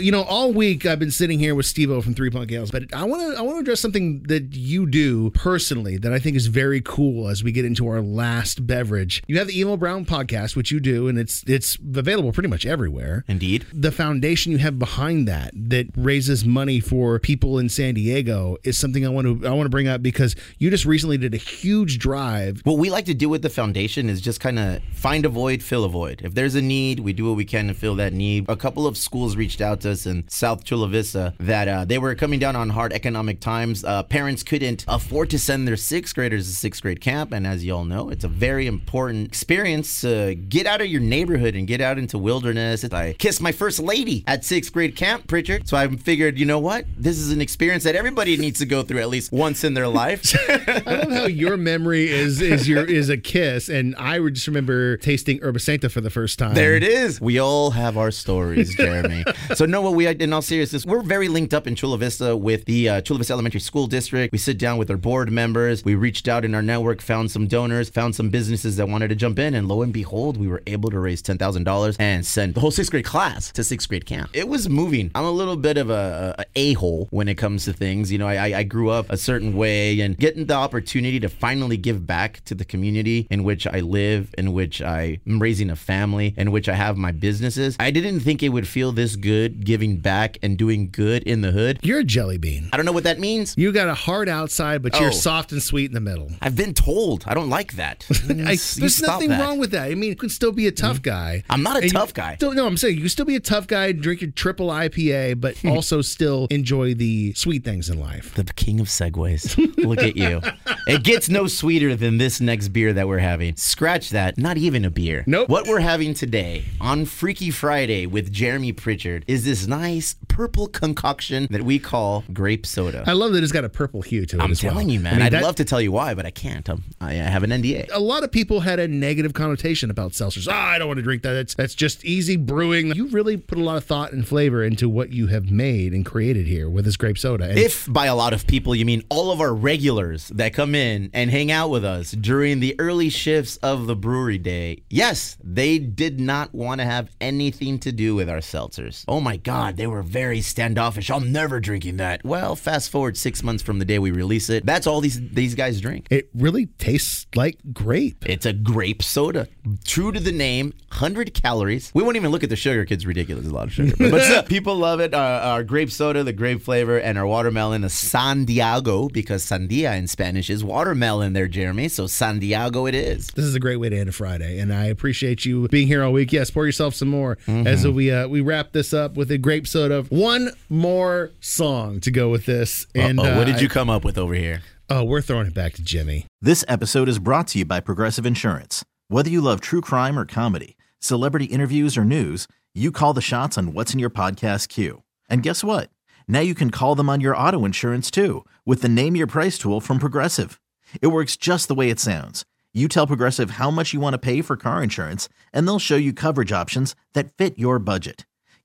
You know, all week I've been sitting here with Steve O from Three Punk Ales, but I want to I want to address something that you do personally that I think is very cool as we get into our last beverage. You have the Emo Brown podcast, which you do, and it's it's available pretty much everywhere. Indeed. The foundation you have behind that that raises money for people in San Diego is something I want to I want to bring up because you just recently did a huge drive. What we like to do with the foundation is just kind of find a void, fill a void. If there's a need, we do what we can to fill that need. A couple of schools reached out to us in South Chula Vista that uh, they were coming down on hard economic times. Uh, parents couldn't afford to send their sixth graders to sixth grade camp, and as you all know, it's a very important experience to get out of your neighborhood and get out into wilderness. I kissed my first lady at sixth grade camp, Pritchard. So I figured, you know what? This is an experience that everybody needs to go through at least once in their life. I love how your memory is is your is a kiss, and I would just remember tasting Herba Sancta for the first time. There it is. We all have our stories, Jeremy. so know what we in all seriousness, we're very linked up in Chula Vista with the uh, Chula Vista Elementary School District. We sit down with our board members. We reached out in our network, found some donors, found some businesses that wanted to jump in, and lo and behold, we were able to raise ten thousand dollars and send the whole sixth grade class to sixth grade camp. It was moving. I'm a little bit of a, a, hole when it comes to things. You know, I, I grew up a certain way, and getting the opportunity to finally give back to the community in which I live, in which I am raising a family, in which I have my businesses. I didn't think it would feel this good giving back and doing good in the hood. You're a jelly bean. I don't know what that means. You got a hard outside, but you're Oh. soft and sweet in the middle. I've been told. I don't like that. I, there's nothing that. wrong with that. I mean, you can still be a tough guy. I'm not a tough guy. Still, no, I'm saying you can still be a tough guy, drink your triple IPA, but Hmm. also still enjoy the sweet things in life. The king of segues. Look at you. It gets no sweeter than this next beer that we're having. Scratch that. Not even a beer. Nope. What we're having today on Freaky Friday with Jeremy Pritchard is this nice purple concoction that we call grape soda. I love that it's got a purple hue to it. I'm as well. telling you, I man. mean, I'd that- love to tell you why, but I can't. I'm, I have an NDA. A lot of people had a negative connotation about seltzers. Ah, I don't want to drink that. That's that's just easy brewing. You really put a lot of thought and flavor into what you have made and created here with this grape soda. And If by a lot of people you mean all of our regulars that come in and hang out with us during the early shifts of the brewery day, yes, they did not want to have anything to do with our seltzers. Oh my God, they were very standoffish. I'm never drinking that. Well, fast forward six months from the day we release it, that's all these these guys drink. it really tastes like grape. It's a grape soda. True to the name, 100 calories. We won't even look at the sugar, kids. Ridiculous. A lot of sugar. But still, people love it. Our, our grape soda, the grape flavor, and our watermelon, the San Diego, because sandia in Spanish is watermelon there, Jeremy. So San Diego it is. This is a great way to end a Friday, and I appreciate you being here all week. Yes, pour yourself some more Mm-hmm. as we uh, we wrap this up with a grape soda. One more song to go with this, and Uh-oh, what did uh, you come up with over here? Oh, we're throwing it back to Jimmy. This episode is brought to you by Progressive Insurance. Whether you love true crime or comedy, celebrity interviews or news, you call the shots on what's in your podcast queue. And guess what? Now you can call them on your auto insurance too with the Name Your Price tool from Progressive. It works just the way it sounds. You tell Progressive how much you want to pay for car insurance, and they'll show you coverage options that fit your budget.